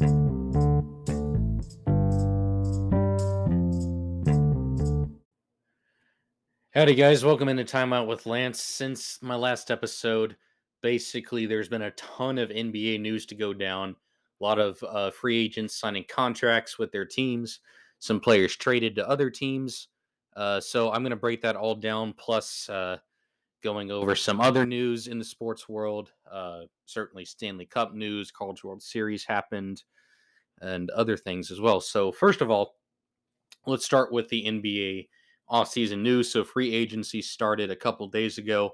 Howdy, guys. Welcome into Timeout with Lance. Since my last episode, basically, there's been a ton of NBA news to go down. A lot of uh, free agents signing contracts with their teams, some players traded to other teams. Uh, so I'm going to break that all down, plus uh, going over some other news in the sports world. Uh, certainly, Stanley Cup news, College World Series happened, and other things as well. So, first of all, let's start with the NBA off-season news. So free agency started a couple days ago,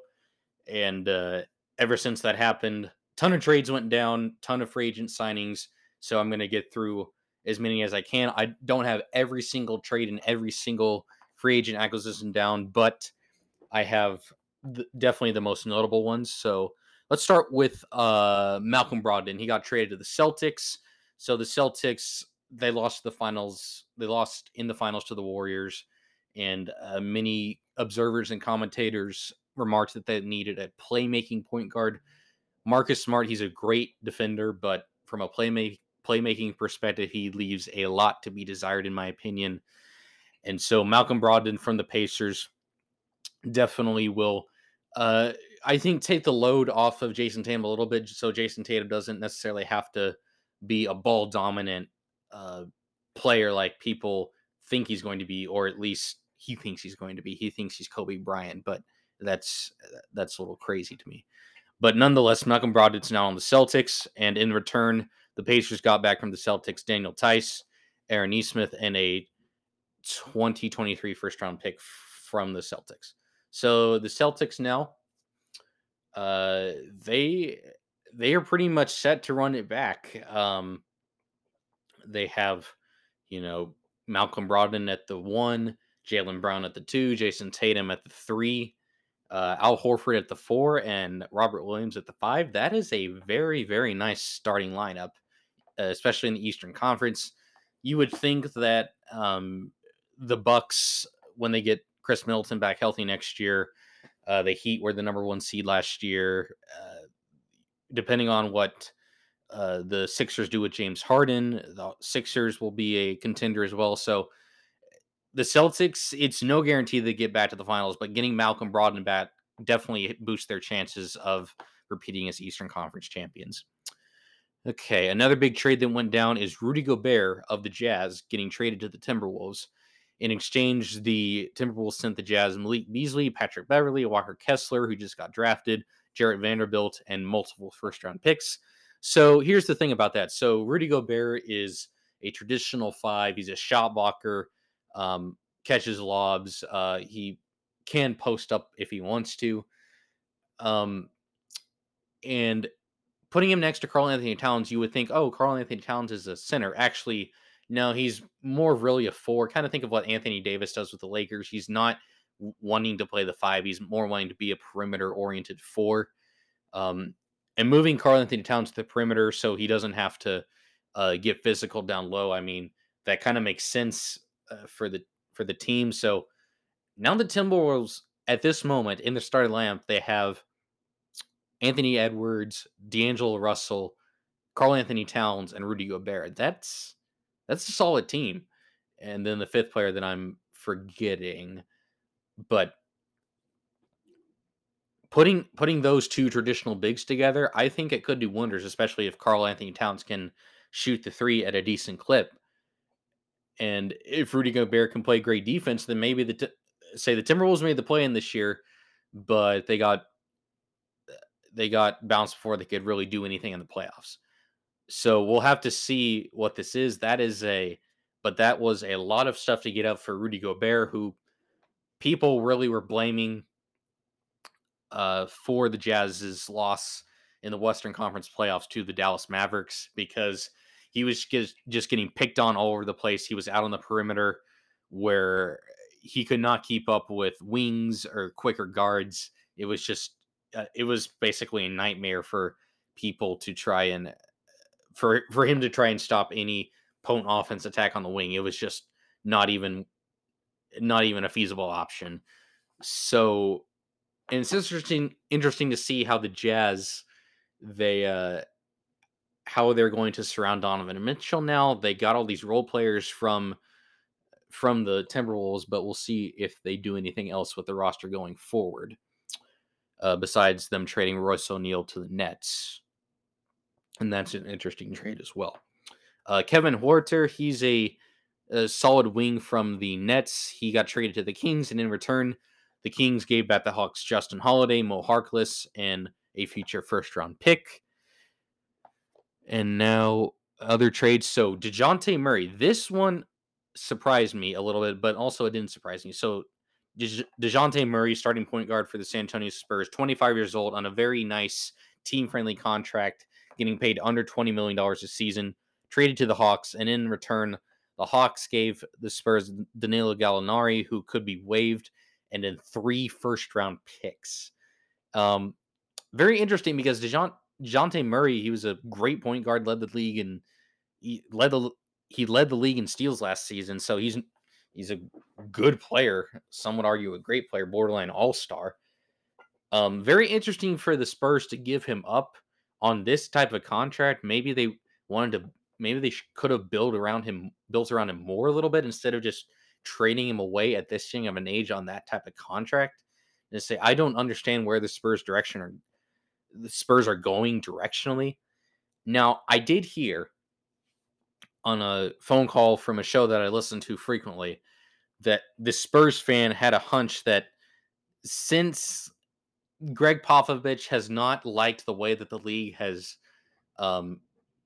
and uh, ever since that happened, ton of trades went down, ton of free agent signings. So I'm going to get through as many as I can. I don't have every single trade and every single free agent acquisition down, but I have definitely the most notable ones. So let's start with uh, Malcolm Brogdon. He got traded to the Celtics. So the Celtics they lost the finals. They lost in the finals to the Warriors and uh, many observers and commentators remarked that they needed a playmaking point guard. Marcus Smart, he's a great defender, but from a playmake playmaking perspective, he leaves a lot to be desired, in my opinion. And so Malcolm Brogdon from the Pacers definitely will, uh, I think, take the load off of Jayson Tatum a little bit, so Jayson Tatum doesn't necessarily have to be a ball dominant uh, player like people think he's going to be, or at least he thinks he's going to be. He thinks he's Kobe Bryant, but that's that's a little crazy to me. But nonetheless, Malcolm Brogdon's now on the Celtics, and in return, the Pacers got back from the Celtics Daniel Theis, Aaron Nesmith, and a 2023 first round pick from the Celtics. So the Celtics now, uh, they they are pretty much set to run it back. Um, they have, you know, Malcolm Brogdon at the one, Jaylen Brown at the two, Jayson Tatum at the three, uh, Al Horford at the four, and Robert Williams at the five. That is a very, very nice starting lineup, especially in the Eastern Conference. You would think that um, the Bucks, when they get Khris Middleton back healthy next year, uh, the Heat were the number one seed last year. Uh, depending on what uh, the Sixers do with James Harden, the Sixers will be a contender as well. So the Celtics, it's no guarantee they get back to the finals, but getting Malcolm Brogdon back definitely boosts their chances of repeating as Eastern Conference champions. Okay, another big trade that went down is Rudy Gobert of the Jazz getting traded to the Timberwolves. In exchange, the Timberwolves sent the Jazz Malik Beasley, Patrick Beverley, Walker Kessler, who just got drafted, Jarred Vanderbilt, and multiple first round picks. So here's the thing about that. So Rudy Gobert is a traditional five. He's a shot blocker um, catches lobs. Uh, he can post up if he wants to. Um, and putting him next to Karl-Anthony Towns, you would think, oh, Karl-Anthony Towns is a center. Actually, no, he's more really a four. Kind of think of what Anthony Davis does with the Lakers. He's not wanting to play the five. He's more wanting to be a perimeter oriented four. Um, and moving Karl Anthony Towns to the perimeter so he doesn't have to uh, get physical down low. I mean, that kind of makes sense uh, for the for the team. So now the Timberwolves at this moment in the starting lineup they have Anthony Edwards, D'Angelo Russell, Karl Anthony Towns, and Rudy Gobert. That's that's a solid team. And then the fifth player that I'm forgetting, but putting putting those two traditional bigs together, I think it could do wonders, especially if Karl Anthony Towns can shoot the three at a decent clip. And if Rudy Gobert can play great defense, then maybe the t- say the Timberwolves made the play in this year, but they got they got bounced before they could really do anything in the playoffs. So we'll have to see what this is. That is a but that was a lot of stuff to get up for Rudy Gobert, who people really were blaming uh, for the Jazz's loss in the Western Conference playoffs to the Dallas Mavericks because he was just, just getting picked on all over the place. He was out on the perimeter where he could not keep up with wings or quicker guards. It was just, uh, it was basically a nightmare for people to try and for for him to try and stop any potent offense attack on the wing. It was just not even not even a feasible option. So, and it's interesting interesting to see how the Jazz they uh how they're going to surround Donovan and Mitchell now. They got all these role players from from the Timberwolves, but we'll see if they do anything else with the roster going forward. Uh, besides them trading Royce O'Neale to the Nets, and that's an interesting trade as well. Uh, Kevin Huerter, he's a, a solid wing from the Nets. He got traded to the Kings, and in return, the Kings gave back the Hawks Justin Holiday, Mo Harkless, and a future first round pick. And now other trades. So DeJounte Murray, this one surprised me a little bit, but also it didn't surprise me. So DeJounte Murray, starting point guard for the San Antonio Spurs, 25 years old, on a very nice team friendly contract, getting paid under $20 million a season, traded to the Hawks. And in return, the Hawks gave the Spurs Danilo Gallinari, who could be waived, and then three first round picks. Um, very interesting because DeJounte Murray, he was a great point guard, led the league and he led the he led the league in steals last season. So he's he's a good player. Some would argue a great player, borderline all star. Um, very interesting for the Spurs to give him up on this type of contract. Maybe they wanted to. Maybe they could have built around him, built around him more a little bit instead of just trading him away at this young of an age on that type of contract. And say, I don't understand where the Spurs' direction are the Spurs are going directionally. Now, I did hear on a phone call from a show that I listen to frequently that the Spurs fan had a hunch that since Gregg Popovich has not liked the way that the league has um,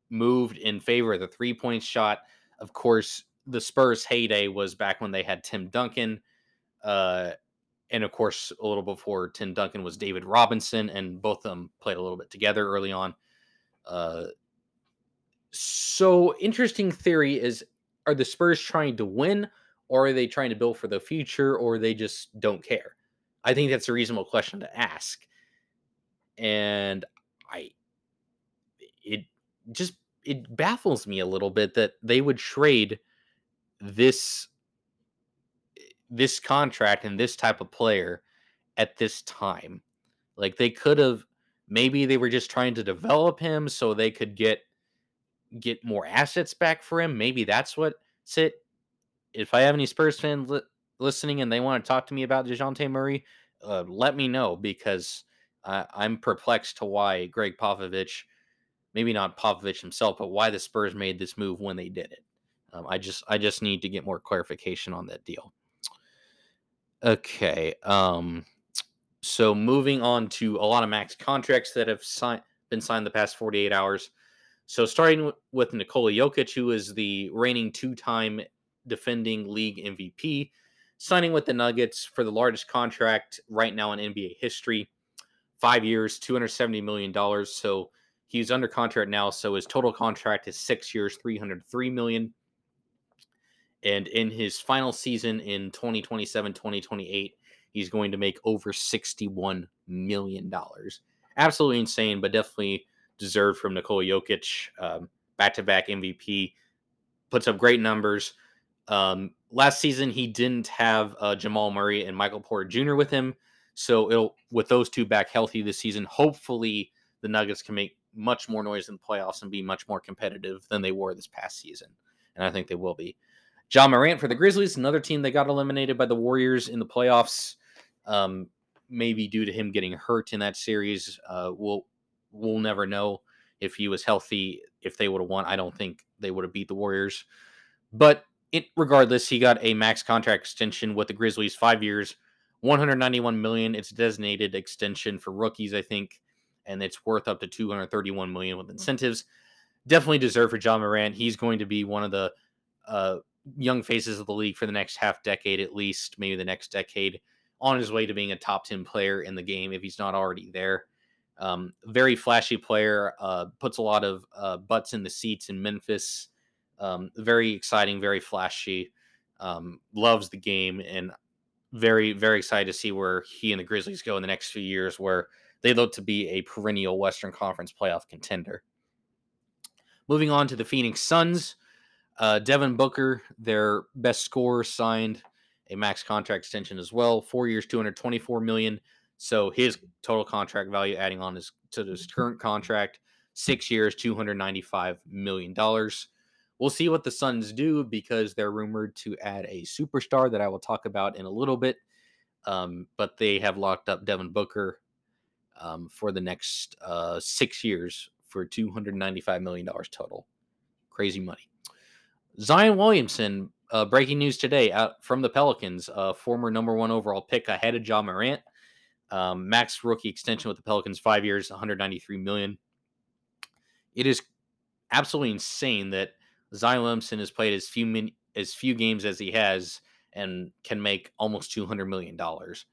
moved in favor of the three point shot, of course, the Spurs' heyday was back when they had Tim Duncan. Uh, and of course, a little before Tim Duncan was David Robinson, and both of them played a little bit together early on. Uh, so, interesting theory is: Are the Spurs trying to win, or are they trying to build for the future, or they just don't care? I think that's a reasonable question to ask, and I, it just it baffles me a little bit that they would trade this this contract and this type of player at this time. Like they could have maybe they were just trying to develop him so they could get get more assets back for him. Maybe that's what it. If I have any Spurs fans li- listening and they want to talk to me about DeJounte Murray, uh, let me know because uh, I'm perplexed to why Gregg Popovich, maybe not Popovich himself, but why the Spurs made this move when they did it. Um, I just I just need to get more clarification on that deal. Okay. Um, so moving on to a lot of max contracts that have signed been signed the past 48 hours. So starting with Nikola Jokic, who is the reigning two-time defending league MVP, signing with the Nuggets for the largest contract right now in NBA history, five years, 270 million dollars. So he's under contract now. So his total contract is six years, 303 million. And in his final season in 2027 2028, he's going to make over $61 million. Absolutely insane, but definitely deserved from Nikola Jokic. Um, back to back MVP, puts up great numbers. Um, last season, he didn't have uh, Jamal Murray and Michael Porter Jr. with him. So it'll with those two back healthy this season, hopefully the Nuggets can make much more noise in the playoffs and be much more competitive than they were this past season. And I think they will be. Ja Morant for the Grizzlies, another team that got eliminated by the Warriors in the playoffs, um, maybe due to him getting hurt in that series. Uh, we'll we'll never know if he was healthy. If they would have won, I don't think they would have beat the Warriors. But it regardless, he got a max contract extension with the Grizzlies, five years, 191 million. It's a designated extension for rookies, I think, and it's worth up to 231 million with incentives. Definitely deserved for Ja Morant. He's going to be one of the uh, young faces of the league for the next half decade at least, maybe the next decade, on his way to being a top 10 player in the game if he's not already there. Um, very flashy player, uh, puts a lot of uh, butts in the seats in Memphis. Um, very exciting, very flashy, um, loves the game, and very, very excited to see where he and the Grizzlies go in the next few years, where they look to be a perennial Western Conference playoff contender. Moving on to the Phoenix Suns. Uh, Devin Booker, their best scorer, signed a max contract extension as well, four years, 224 million. So his total contract value, adding on his to his current contract, six years, $295 million. We'll see what the Suns do because they're rumored to add a superstar that I will talk about in a little bit. Um, but they have locked up Devin Booker um, for the next uh, six years for $295 million total. Crazy money. Zion Williamson, uh, breaking news today out from the Pelicans, uh, former number one overall pick ahead of Ja Morant. Um, max rookie extension with the Pelicans, five years, 193 million. It is absolutely insane that Zion Williamson has played as few min- as few games as he has and can make almost 200 million dollars.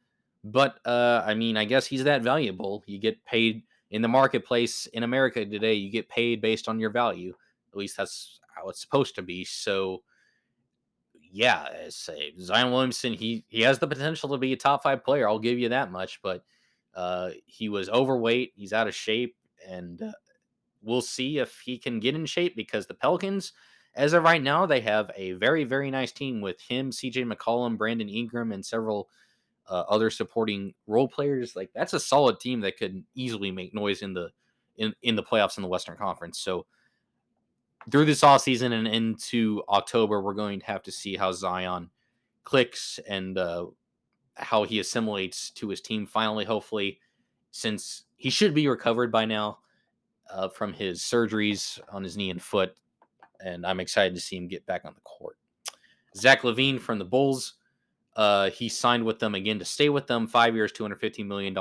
But uh, I mean, I guess he's that valuable. You get paid in the marketplace in America today. You get paid based on your value. At least that's how it's supposed to be. So, yeah, say Zion Williamson, he he has the potential to be a top five player. I'll give you that much. But uh, he was overweight. He's out of shape, and uh, we'll see if he can get in shape because the Pelicans, as of right now, they have a very very nice team with him, C.J. McCollum, Brandon Ingram, and several uh, other supporting role players. Like that's a solid team that could easily make noise in the in in the playoffs in the Western Conference. So through this off season and into October, we're going to have to see how Zion clicks and uh, how he assimilates to his team. Finally, hopefully, since he should be recovered by now uh, from his surgeries on his knee and foot, and I'm excited to see him get back on the court. Zach LaVine from the Bulls uh, he signed with them again to stay with them, five years, $250 million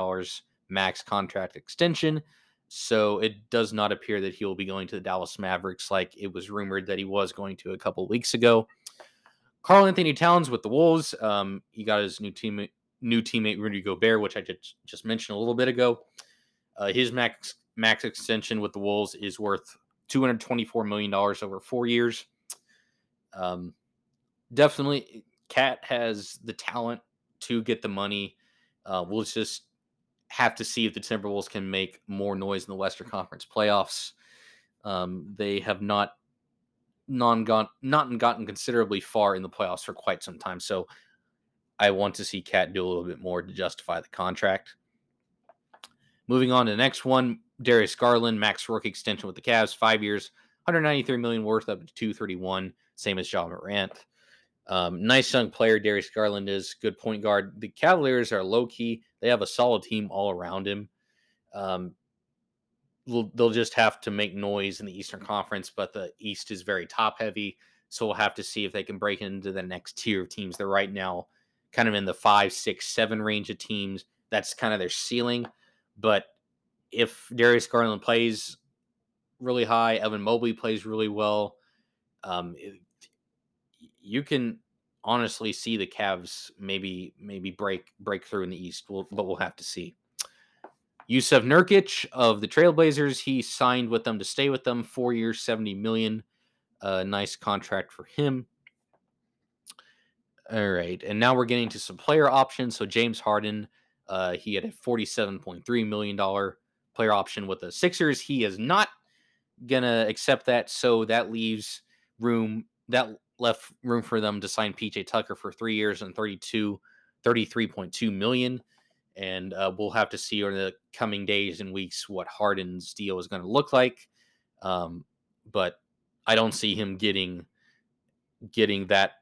max contract extension. So it does not appear that he will be going to the Dallas Mavericks like it was rumored that he was going to a couple weeks ago. Karl-Anthony Towns with the Wolves. Um, he got his new team new teammate Rudy Gobert, which I just, just mentioned a little bit ago. Uh, his max max extension with the Wolves is worth $224 million over four years. Um, definitely Cat has the talent to get the money. Uh, we'll just have to see if the Timberwolves can make more noise in the Western Conference playoffs. Um, they have not non gone not gotten considerably far in the playoffs for quite some time. So I want to see Cat do a little bit more to justify the contract. Moving on to the next one, Darius Garland, max rookie extension with the Cavs, five years, 193 million worth up to 231, same as Ja Morant. Um, nice young player, Darius Garland is good point guard. The Cavaliers are low key; they have a solid team all around him. Um, they'll just have to make noise in the Eastern Conference, but the East is very top heavy, so we'll have to see if they can break into the next tier of teams. They're right now kind of in the five, six, seven range of teams. That's kind of their ceiling. But if Darius Garland plays really high, Evan Mobley plays really well. Um, you can honestly see the Cavs maybe maybe break break through in the East. We'll, but we'll have to see. Jusuf Nurkic of the Trailblazers, he signed with them to stay with them, four years, seventy million. Uh, nice contract for him. All right, and now we're getting to some player options. So James Harden, uh, he had a forty-seven point three million dollar player option with the Sixers. He is not gonna accept that, so that leaves room that left room for them to sign PJ Tucker for three years and 32, 33.2 million. And uh, we'll have to see over the coming days and weeks what Harden's deal is going to look like. Um, but I don't see him getting getting that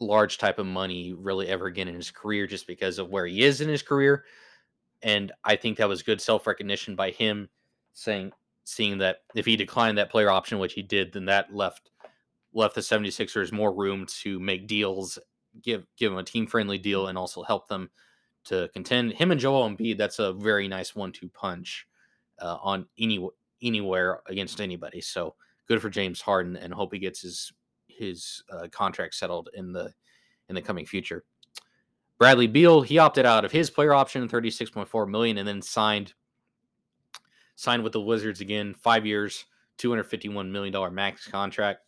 large type of money really ever again in his career just because of where he is in his career. And I think that was good self recognition by him saying, seeing that if he declined that player option, which he did, then that left left the 76ers more room to make deals, give give them a team friendly deal, and also help them to contend. Him and Joel Embiid, that's a very nice one two punch uh, on any anywhere against anybody. So good for James Harden, and hope he gets his his uh, contract settled in the in the coming future. Bradley Beal, he opted out of his player option, 36.4 million, and then signed signed with the Wizards again, five years, 251 million dollar max contract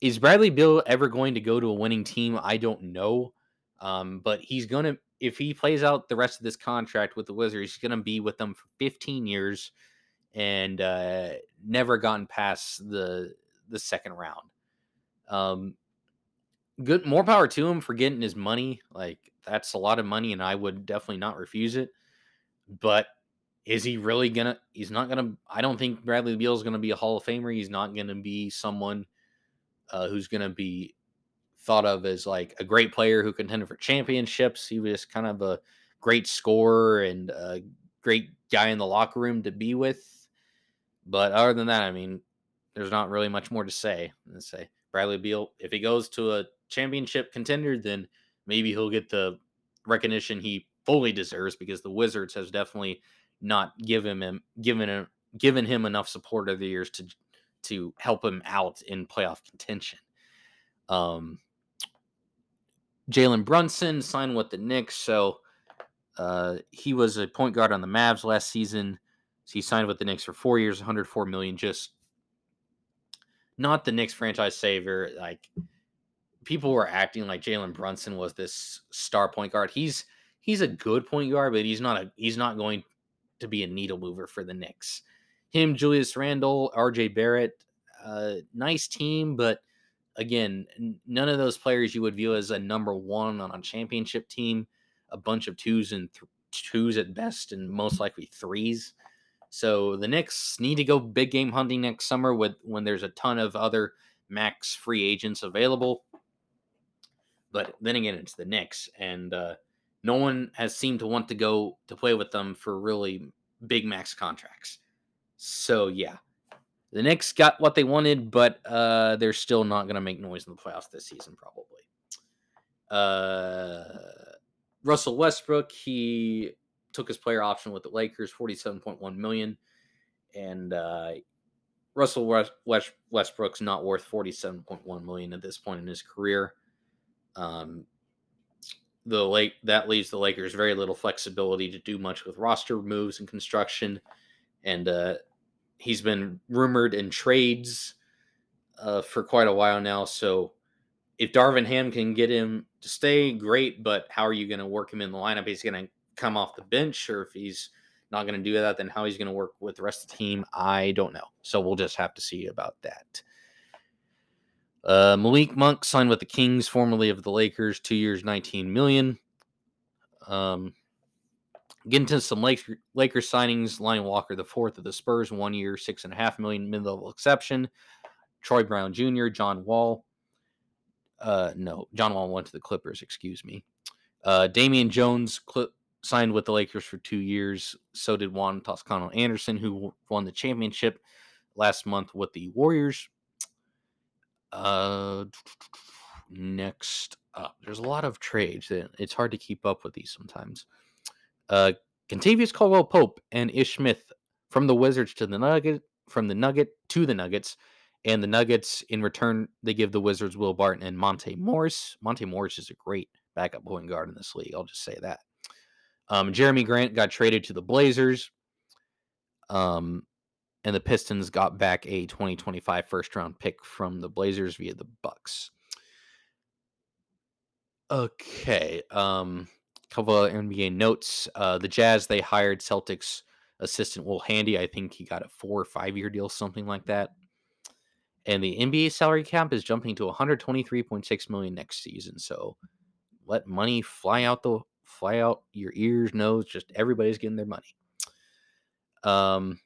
is Bradley Beal ever going to go to a winning team? I don't know. Um, but he's to, if he plays out the rest of this contract with the Wizards, he's to be with them for 15 years and uh, never gotten past the the second round. Um, good, more power to him for getting his money. Like that's a lot of money, and I would definitely not refuse it. But is he really gonna? He's not gonna. I don't think Bradley Beal is gonna be a Hall of Famer. He's not gonna be someone uh, who's gonna be thought of as like a great player who contended for championships. He was kind of a great scorer and a great guy in the locker room to be with. But other than that, I mean, there's not really much more to say. Let's say Bradley Beal, if he goes to a championship contender, then maybe he'll get the recognition he fully deserves because the Wizards has definitely not given him given him given him enough support over the years to to help him out in playoff contention. Um, Jalen Brunson signed with the Knicks, so uh, he was a point guard on the Mavs last season. So he signed with the Knicks for four years, 104 million. Just not the Knicks franchise savior. Like people were acting like Jalen Brunson was this star point guard. He's he's a good point guard, but he's not a he's not going to be a needle mover for the Knicks. Him, Julius Randle, RJ Barrett, uh, nice team, but again, none of those players you would view as a number one on a championship team. A bunch of twos and th- twos at best, and most likely threes. So the Knicks need to go big game hunting next summer with when there's a ton of other max free agents available. But then again, it's the Knicks, and uh, no one has seemed to want to go to play with them for really big max contracts. So yeah, the Knicks got what they wanted, but uh, they're still not going to make noise in the playoffs this season, probably. Uh, Russell Westbrook, he took his player option with the Lakers, forty-seven point one million, and uh, Russell West, West, Westbrook's not worth forty-seven point one million at this point in his career. Um, the lake that leaves the Lakers very little flexibility to do much with roster moves and construction, and uh, he's been rumored in trades uh, for quite a while now. So if Darvin Ham can get him to stay, great. But how are you going to work him in the lineup? He's going to come off the bench, or if he's not going to do that, then how he's going to work with the rest of the team, I don't know. So we'll just have to see about that. Uh, Malik Monk signed with the Kings, formerly of the Lakers, two years, 19 million. Um, getting to some Lakers, signings, Lonnie Walker, the fourth of the Spurs, one year, six and a half million, mid level exception. Troy Brown Jr., John Wall. Uh, no, John Wall went to the Clippers, excuse me. Uh, Damian Jones signed with the Lakers for two years. So did Juan Toscano Anderson, who won the championship last month with the Warriors. Uh, next up, there's a lot of trades. It's hard to keep up with these sometimes. Uh, Kentavious Caldwell Pope and Ish Smith from the Wizards to the Nugget, from the Nugget to the Nuggets. And the Nuggets, in return, they give the Wizards Will Barton and Monte Morris. Monte Morris is a great backup point guard in this league. I'll just say that. Um, Jerami Grant got traded to the Blazers. Um, and the Pistons got back a 2025 first round pick from the Blazers via the Bucks. Okay. Um, couple of NBA notes. Uh, the Jazz they hired Celtics assistant Will Hardy. I think he got a four or five year deal, something like that. And the NBA salary cap is jumping to 123.6 million next season. So let money fly out the fly out your ears, nose. Just everybody's getting their money. Um,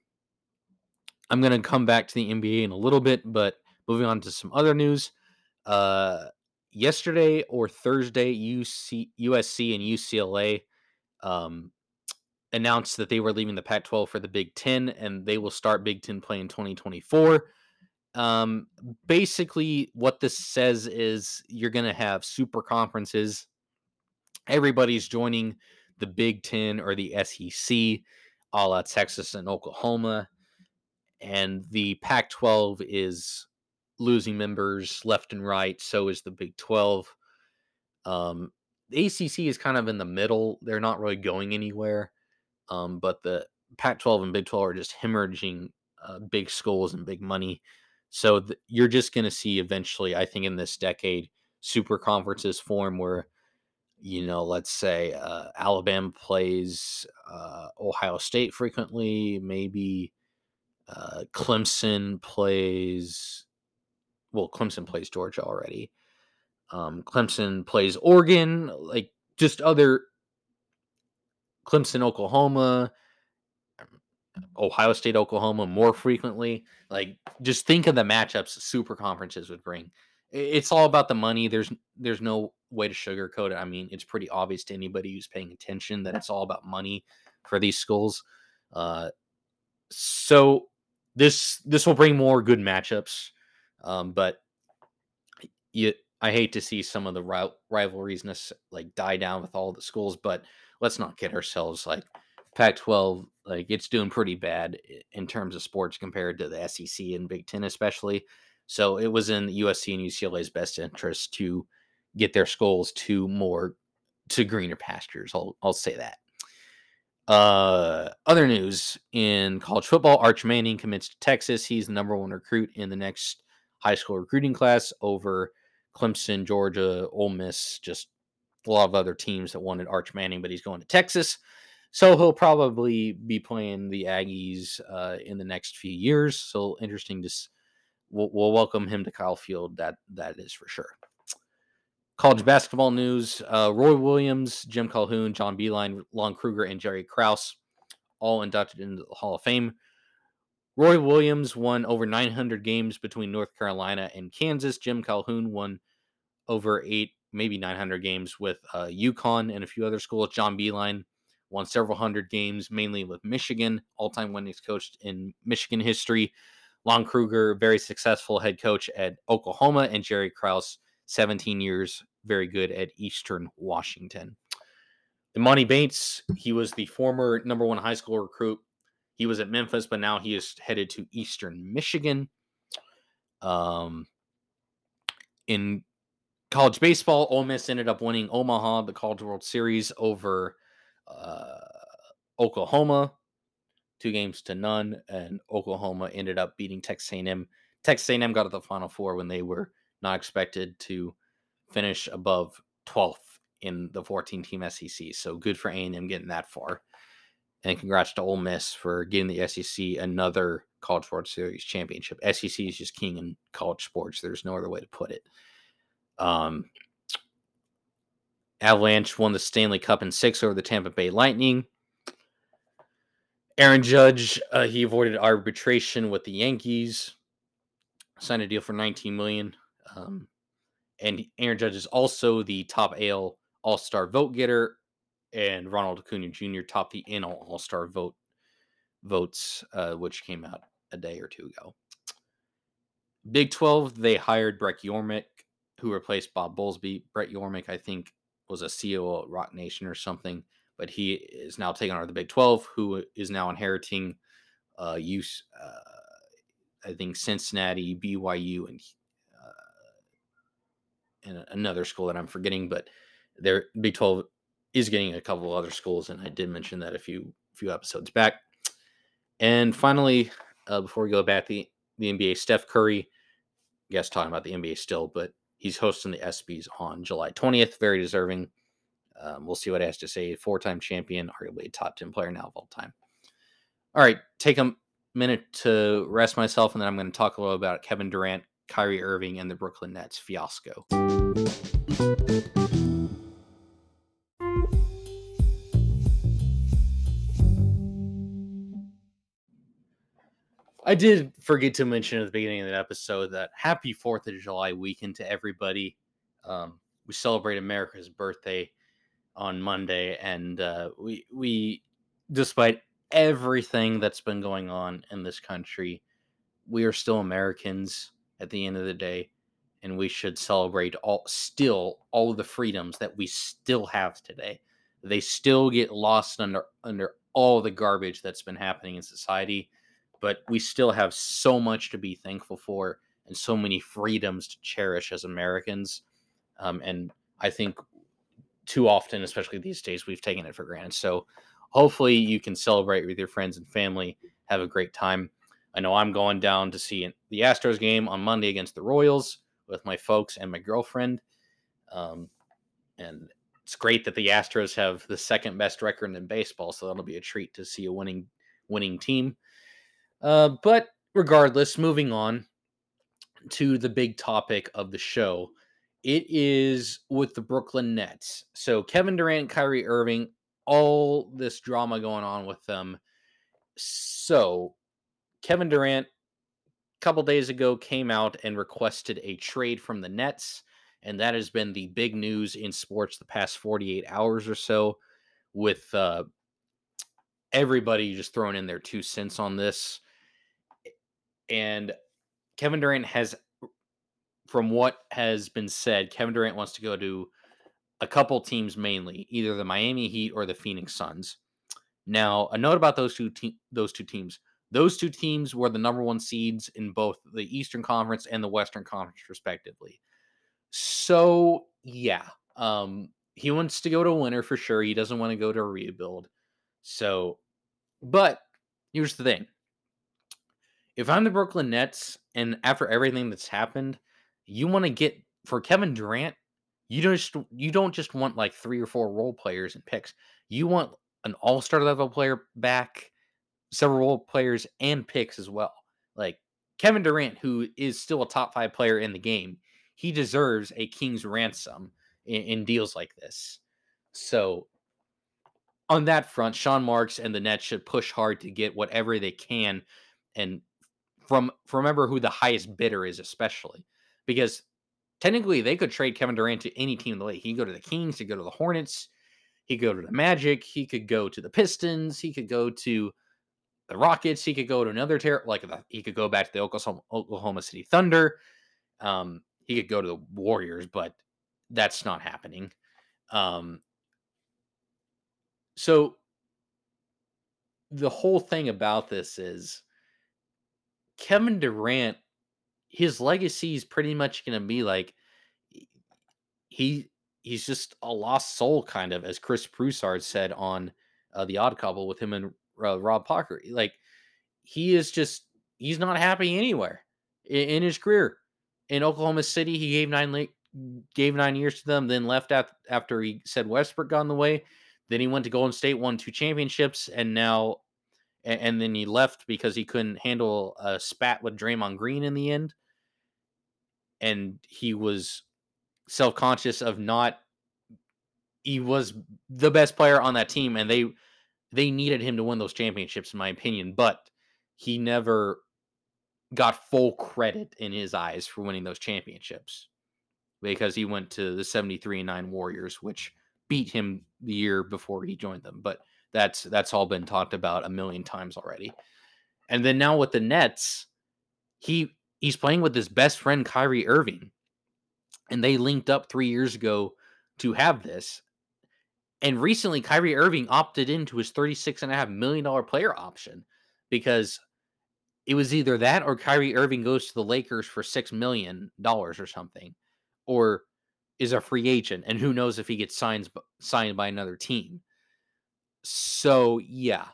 I'm gonna come back to the NBA in a little bit, but moving on to some other news. Uh, yesterday or Thursday, UC, USC and UCLA um, announced that they were leaving the Pac 12 for the Big Ten and they will start Big Ten play in 2024. Um, basically, what this says is you're going to have super conferences. Everybody's joining the Big Ten or the SEC, a la Texas and Oklahoma. And the Pac 12 is losing members left and right. So is the Big 12. Um, the ACC is kind of in the middle. They're not really going anywhere. Um, but the Pac 12 and Big 12 are just hemorrhaging uh, big schools and big money. So th- you're just going to see eventually, I think, in this decade, super conferences form where, you know, let's say uh, Alabama plays uh, Ohio State frequently, maybe uh, Clemson plays well, Clemson plays Georgia already. Um, Clemson plays Oregon, like just other Clemson, Oklahoma. Ohio State, Oklahoma more frequently. Like, just think of the matchups super conferences would bring. It's all about the money. There's there's no way to sugarcoat it. I mean, it's pretty obvious to anybody who's paying attention that it's all about money for these schools. Uh, so this this will bring more good matchups, um, but you I hate to see some of the rivalries like die down with all the schools. But let's not kid ourselves. Like Pac-12, like it's doing pretty bad in terms of sports compared to the SEC and Big Ten, especially. So it was in USC and UCLA's best interest to get their schools to more to greener pastures. I'll I'll say that. Uh, other news in college football: Arch Manning commits to Texas. He's the number one recruit in the next high school recruiting class over Clemson, Georgia, Ole Miss, just a lot of other teams that wanted Arch Manning, but he's going to Texas. So he'll probably be playing the Aggies uh, in the next few years. So interesting to we'll, we'll, welcome him to Kyle Field. That that is for sure. College basketball news: uh, Roy Williams, Jim Calhoun, John Beilein, Lon Kruger, and Jerry Krause all inducted into the Hall of Fame. Roy Williams won over 900 games between North Carolina and Kansas. Jim Calhoun won over eight, maybe 900 games with uh, UConn and a few other schools. John Beilein won several hundred games, mainly with Michigan, all time winningest coach in Michigan history. Lon Kruger, very successful head coach at Oklahoma, and Jerry Krause, 17 years, very good at Eastern Washington. Emoni Bates, he was the former number one high school recruit he was at Memphis, but now he is headed to Eastern Michigan. Um, in college baseball, Ole Miss ended up winning Omaha, the College World Series, over uh, Oklahoma, two games to none, and Oklahoma ended up beating Texas A&M. Texas A&M got to the Final Four when they were not expected to finish above 12th in the 14-team SEC. So good for A&M getting that far. And congrats to Ole Miss for getting the SEC another College World Series championship. SEC is just king in college sports. There's no other way to put it. Um, Avalanche won the Stanley Cup in six over the Tampa Bay Lightning. Aaron Judge, uh, he avoided arbitration with the Yankees, signed a deal for 19 million. Um, and Aaron Judge is also the top AL All Star vote getter and Ronald Acuna Jr. topped the NL All Star vote votes, uh, which came out a day or two ago. Big 12, they hired Brett Yormark, who replaced Bob Bowlesby. Brett Yormark, I think, was a CEO at Roc Nation or something, but he is now taking over the Big 12, who is now inheriting uh, use, uh, I think, Cincinnati, BYU, and and another school that I'm forgetting, but their Big 12 is getting a couple other schools, and I did mention that a few few episodes back. And finally, uh, before we go back the the NBA, Steph Curry, guess talking about the NBA still, but he's hosting the ESPYS on July 20th. Very deserving. Um, we'll see what he has to say. Four time champion, arguably a top 10 player now of all time. All right, take a minute to rest myself, and then I'm going to talk a little about Kevin Durant, Kyrie Irving, and the Brooklyn Nets fiasco. I did forget to mention at the beginning of the episode that happy 4th of July weekend to everybody. Um, we celebrate America's birthday on Monday, and uh, we, we, despite everything that's been going on in this country, we are still Americans at the end of the day, and we should celebrate all still all of the freedoms that we still have today. They still get lost under under all the garbage that's been happening in society but we still have so much to be thankful for and so many freedoms to cherish as Americans. Um, and I think too often, especially these days, we've taken it for granted. So hopefully you can celebrate with your friends and family, have a great time. I know I'm going down to see the Astros game on Monday against the Royals with my folks and my girlfriend. Um, and it's great that the Astros have the second best record in baseball, so that'll be a treat to see a winning winning team. Uh, but regardless, moving on to the big topic of the show. It is with the Brooklyn Nets. So Kevin Durant, Kyrie Irving, all this drama going on with them So, Kevin Durant, a couple days ago, came out and requested a trade from the Nets. And that has been the big news in sports the past 48 hours or so, with uh, everybody just throwing in their two cents on this. And Kevin Durant has, from what has been said, Kevin Durant wants to go to a couple teams mainly, either the Miami Heat or the Phoenix Suns. Now, a note about those two te- those two teams. Those two teams were the number one seeds in both the Eastern Conference and the Western Conference, respectively. So, yeah, um, he wants to go to a winner for sure. He doesn't want to go to a rebuild. So, but here's the thing: if I'm the Brooklyn Nets, and after everything that's happened, you want to get for Kevin Durant, you don't you don't just want like three or four role players and picks. You want an all-star level player back, several players and picks as well. Like Kevin Durant, who is still a top five player in the game, he deserves a king's ransom in, in deals like this. So on that front, Sean Marks and the Nets should push hard to get whatever they can, and from, from remember who the highest bidder is, especially because technically they could trade Kevin Durant to any team in the league. He could go to the Kings, he could go to the Hornets, he could go to the Magic. He could go to the Pistons. He could go to the Rockets. He could go to another ter- like the, he could go back to the Oklahoma, Oklahoma City Thunder. Um, he could go to the Warriors, but that's not happening. Um, so the whole thing about this is Kevin Durant, his legacy is pretty much going to be like he he's just a lost soul, kind of, as Chris Broussard said on uh, the Odd Couple with him and uh, Rob Parker. Like he is just he's not happy anywhere in, in, his career. In Oklahoma City, he gave nine gave nine years to them, then left after, after he said Westbrook got in the way. Then he went to Golden State, won two championships, and now and, and then he left because he couldn't handle a spat with Draymond Green in the end. And he was self conscious of not. He was the best player on that team, and they they needed him to win those championships, in my opinion. But he never got full credit in his eyes for winning those championships because he went to the 73 and 9 Warriors, which beat him the year before he joined them. But that's that's all been talked about a million times already. And then now with the Nets, he he's playing with his best friend Kyrie Irving and they linked up three years ago to have this. And recently, Kyrie Irving opted into his $36.5 million player option because it was either that or Kyrie Irving goes to the Lakers for $6 million or something, or is a free agent. And who knows if he gets signed, signed by another team. So, yeah.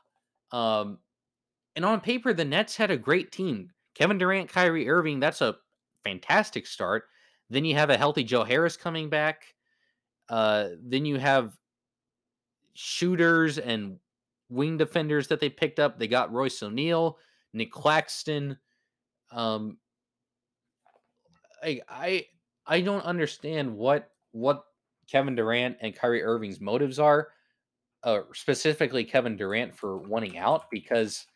Um, and on paper, the Nets had a great team. Kevin Durant, Kyrie Irving, that's a fantastic start. Then you have a healthy Joe Harris coming back. Uh, then you have shooters and wing defenders that they picked up. They got Royce O'Neale, Nic Claxton. Um, I I I don't understand what what Kevin Durant and Kyrie Irving's motives are. Uh, specifically Kevin Durant for wanting out because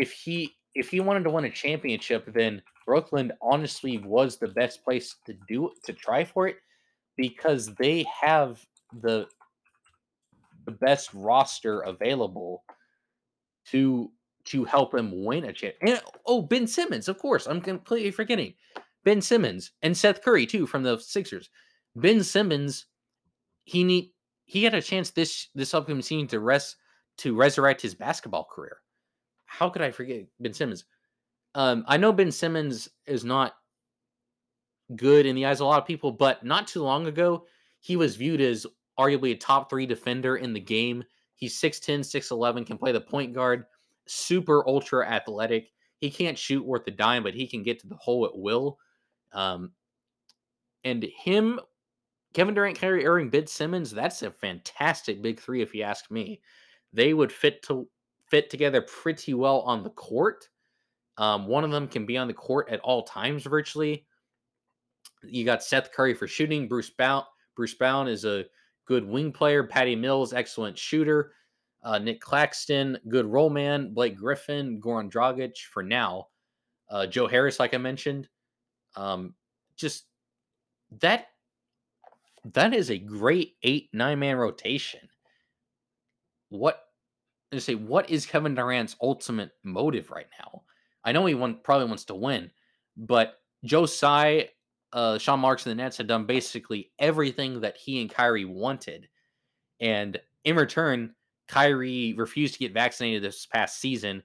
if he if he wanted to win a championship, then Brooklyn honestly was the best place to do to try for it because they have the the best roster available to to help him win a chip. And oh, Ben Simmons, of course, I'm completely forgetting Ben Simmons and Seth Curry too from the Sixers. Ben Simmons, he need he had a chance this this upcoming season to rest to resurrect his basketball career. How could I forget Ben Simmons? Um, I know Ben Simmons is not good in the eyes of a lot of people, but not too long ago, he was viewed as arguably a top three defender in the game. He's 6'10, 6'11, can play the point guard, super ultra athletic. He can't shoot worth a dime, but he can get to the hole at will. Um, and him, Kevin Durant, Kyrie Irving, Ben Simmons, that's a fantastic big three, if you ask me. They would fit to fit together pretty well on the court. Um, one of them can be on the court at all times virtually. You got Seth Curry for shooting. Bruce Brown, Bruce Brown is a good wing player. Patty Mills, excellent shooter. uh, Nic Claxton, good role man, Blake Griffin, Goran Dragic for now, uh, Joe Harris, like I mentioned. Um, just that that is a great eight nine man rotation. What I say? What is Kevin Durant's ultimate motive right now? I know he want, probably wants to win, but Joe Tsai, uh, Sean Marks, and the Nets had done basically everything that he and Kyrie wanted, and in return, Kyrie refused to get vaccinated this past season.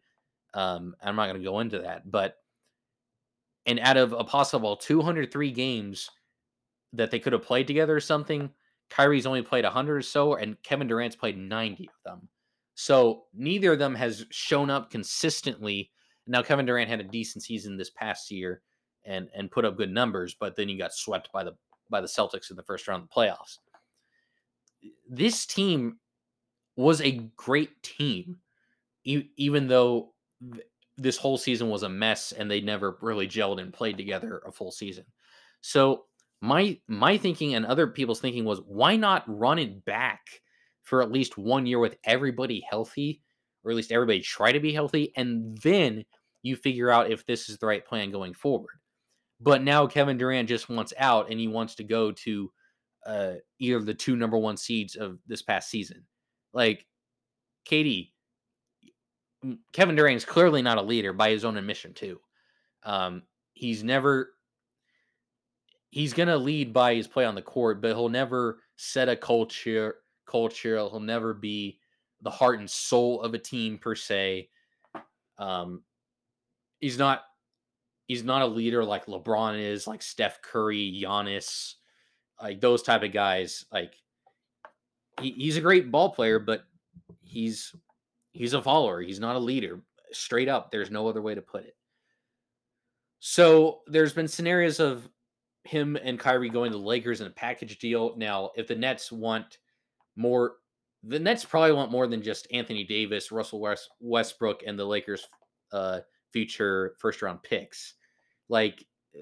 Um, I'm not going to go into that, but and out of a possible 203 games that they could have played together or something, Kyrie's only played 100 or so, and Kevin Durant's played 90 of them. So neither of them has shown up consistently. Now Kevin Durant had a decent season this past year and and put up good numbers, but then he got swept by the by the Celtics in the first round of the playoffs. This team was a great team, e- even though this whole season was a mess and they never really gelled and played together a full season. So my my thinking and other people's thinking was why not run it back for at least one year with everybody healthy, or at least everybody try to be healthy, and then you figure out if this is the right plan going forward. But now Kevin Durant just wants out and he wants to go to uh, either of the two number one seeds of this past season. Like, KD, Kevin Durant is clearly not a leader by his own admission, too. Um, he's never he's gonna lead by his play on the court, but he'll never set a culture. Culture. He'll never be the heart and soul of a team per se. Um, he's not. He's not a leader like LeBron is, like Steph Curry, Giannis, like those type of guys. Like he, he's a great ball player, but he's he's a follower. He's not a leader. Straight up, there's no other way to put it. So there's been scenarios of him and Kyrie going to Lakers in a package deal. Now, if the Nets want more, the Nets probably want more than just Anthony Davis, Russell West, Westbrook, and the Lakers' uh, future first round picks. Like, eh,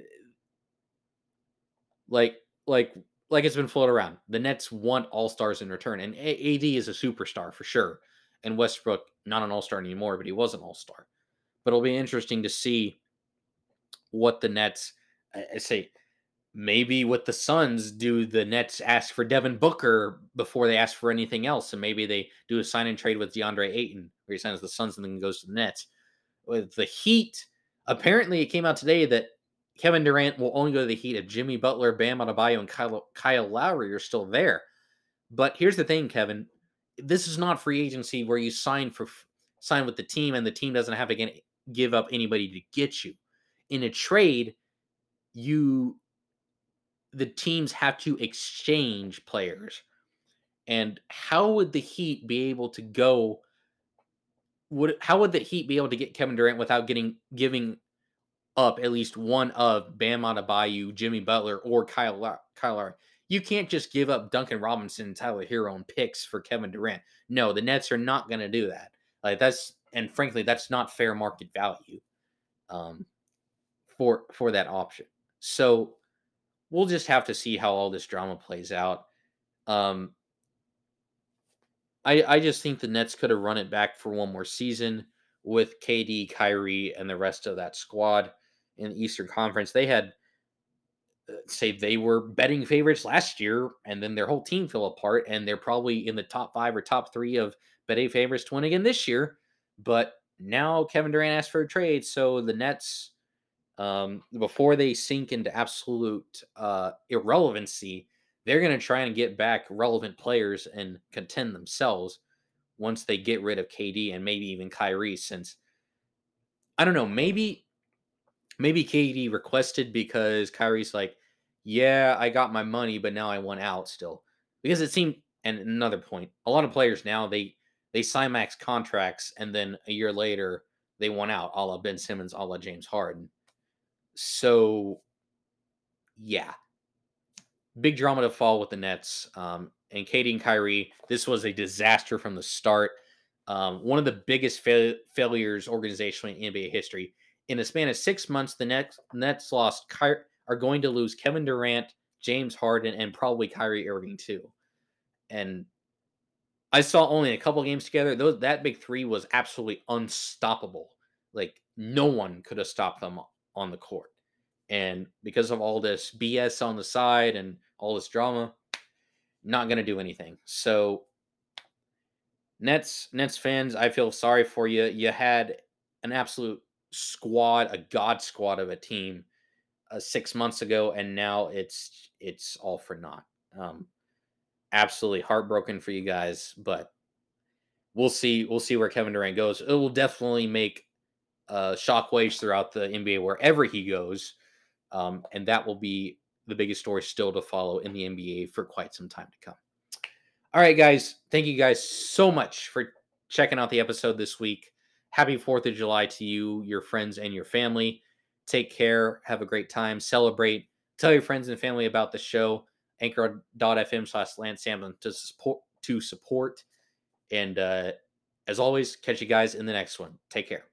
like, like, like it's been floated around. The Nets want all stars in return, and AD is a superstar for sure. And Westbrook, not an all star anymore, but he was an all star. But it'll be interesting to see what the Nets. I say maybe with the Suns, do the Nets ask for Devin Booker before they ask for anything else? And maybe they do a sign and trade with DeAndre Ayton, where he signs the Suns and then goes to the Nets. With the Heat, apparently it came out today that Kevin Durant will only go to the Heat if Jimmy Butler, Bam Adebayo, and Kyle, Kyle Lowry are still there. But here's the thing, Kevin. This is not free agency where you sign for sign with the team and the team doesn't have to give up anybody to get you. In a trade, you the teams have to exchange players. And how would the Heat be able to go? Would how would the Heat be able to get Kevin Durant without getting giving up at least one of Bam Adebayo, Jimmy Butler, or Kyle Kyle Lowry? You can't just give up Duncan Robinson Tyler Herro and picks for Kevin Durant. No, the Nets are not going to do that. Like that's and frankly, that's not fair market value um, for for that option. So we'll just have to see how all this drama plays out. Um, I I just think the Nets could have run it back for one more season with KD, Kyrie, and the rest of that squad in the Eastern Conference. They had uh, say they were betting favorites last year, and then their whole team fell apart, and they're probably in the top five or top three of betting favorites to win again this year. But now Kevin Durant asked for a trade, so the Nets um, before they sink into absolute uh, irrelevancy, they're going to try and get back relevant players and contend themselves once they get rid of KD and maybe even Kyrie. Since I don't know, maybe maybe KD requested because Kyrie's like, yeah, I got my money, but now I want out still because it seemed. And another point, a lot of players now they they sign max contracts and then a year later they want out, a la Ben Simmons, a la James Harden. So, yeah, big drama to fall with the Nets. Um, and KD and Kyrie, this was a disaster from the start. Um, one of the biggest fa- failures organizationally in NBA history. In a span of six months, the Nets, Nets lost Ky- are going to lose Kevin Durant, James Harden, and probably Kyrie Irving too. And I saw only a couple games together. Those that big three was absolutely unstoppable. Like no one could have stopped them on the court. And because of all this BS on the side and all this drama, not going to do anything. So Nets Nets fans, I feel sorry for you. You had an absolute squad, a god squad of a team uh, six months ago, and now it's it's all for naught. Um, absolutely heartbroken for you guys, but we'll see. We'll see where Kevin Durant goes. It will definitely make uh, shockwaves throughout the NBA wherever he goes, um, and that will be the biggest story still to follow in the NBA for quite some time to come. All right, guys. Thank you guys so much for checking out the episode this week. Happy 4th of July to you, your friends, and your family. Take care. Have a great time. Celebrate. Tell your friends and family about the show. Anchor.fm slash Lance Samson to support to support. And uh, as always, catch you guys in the next one. Take care.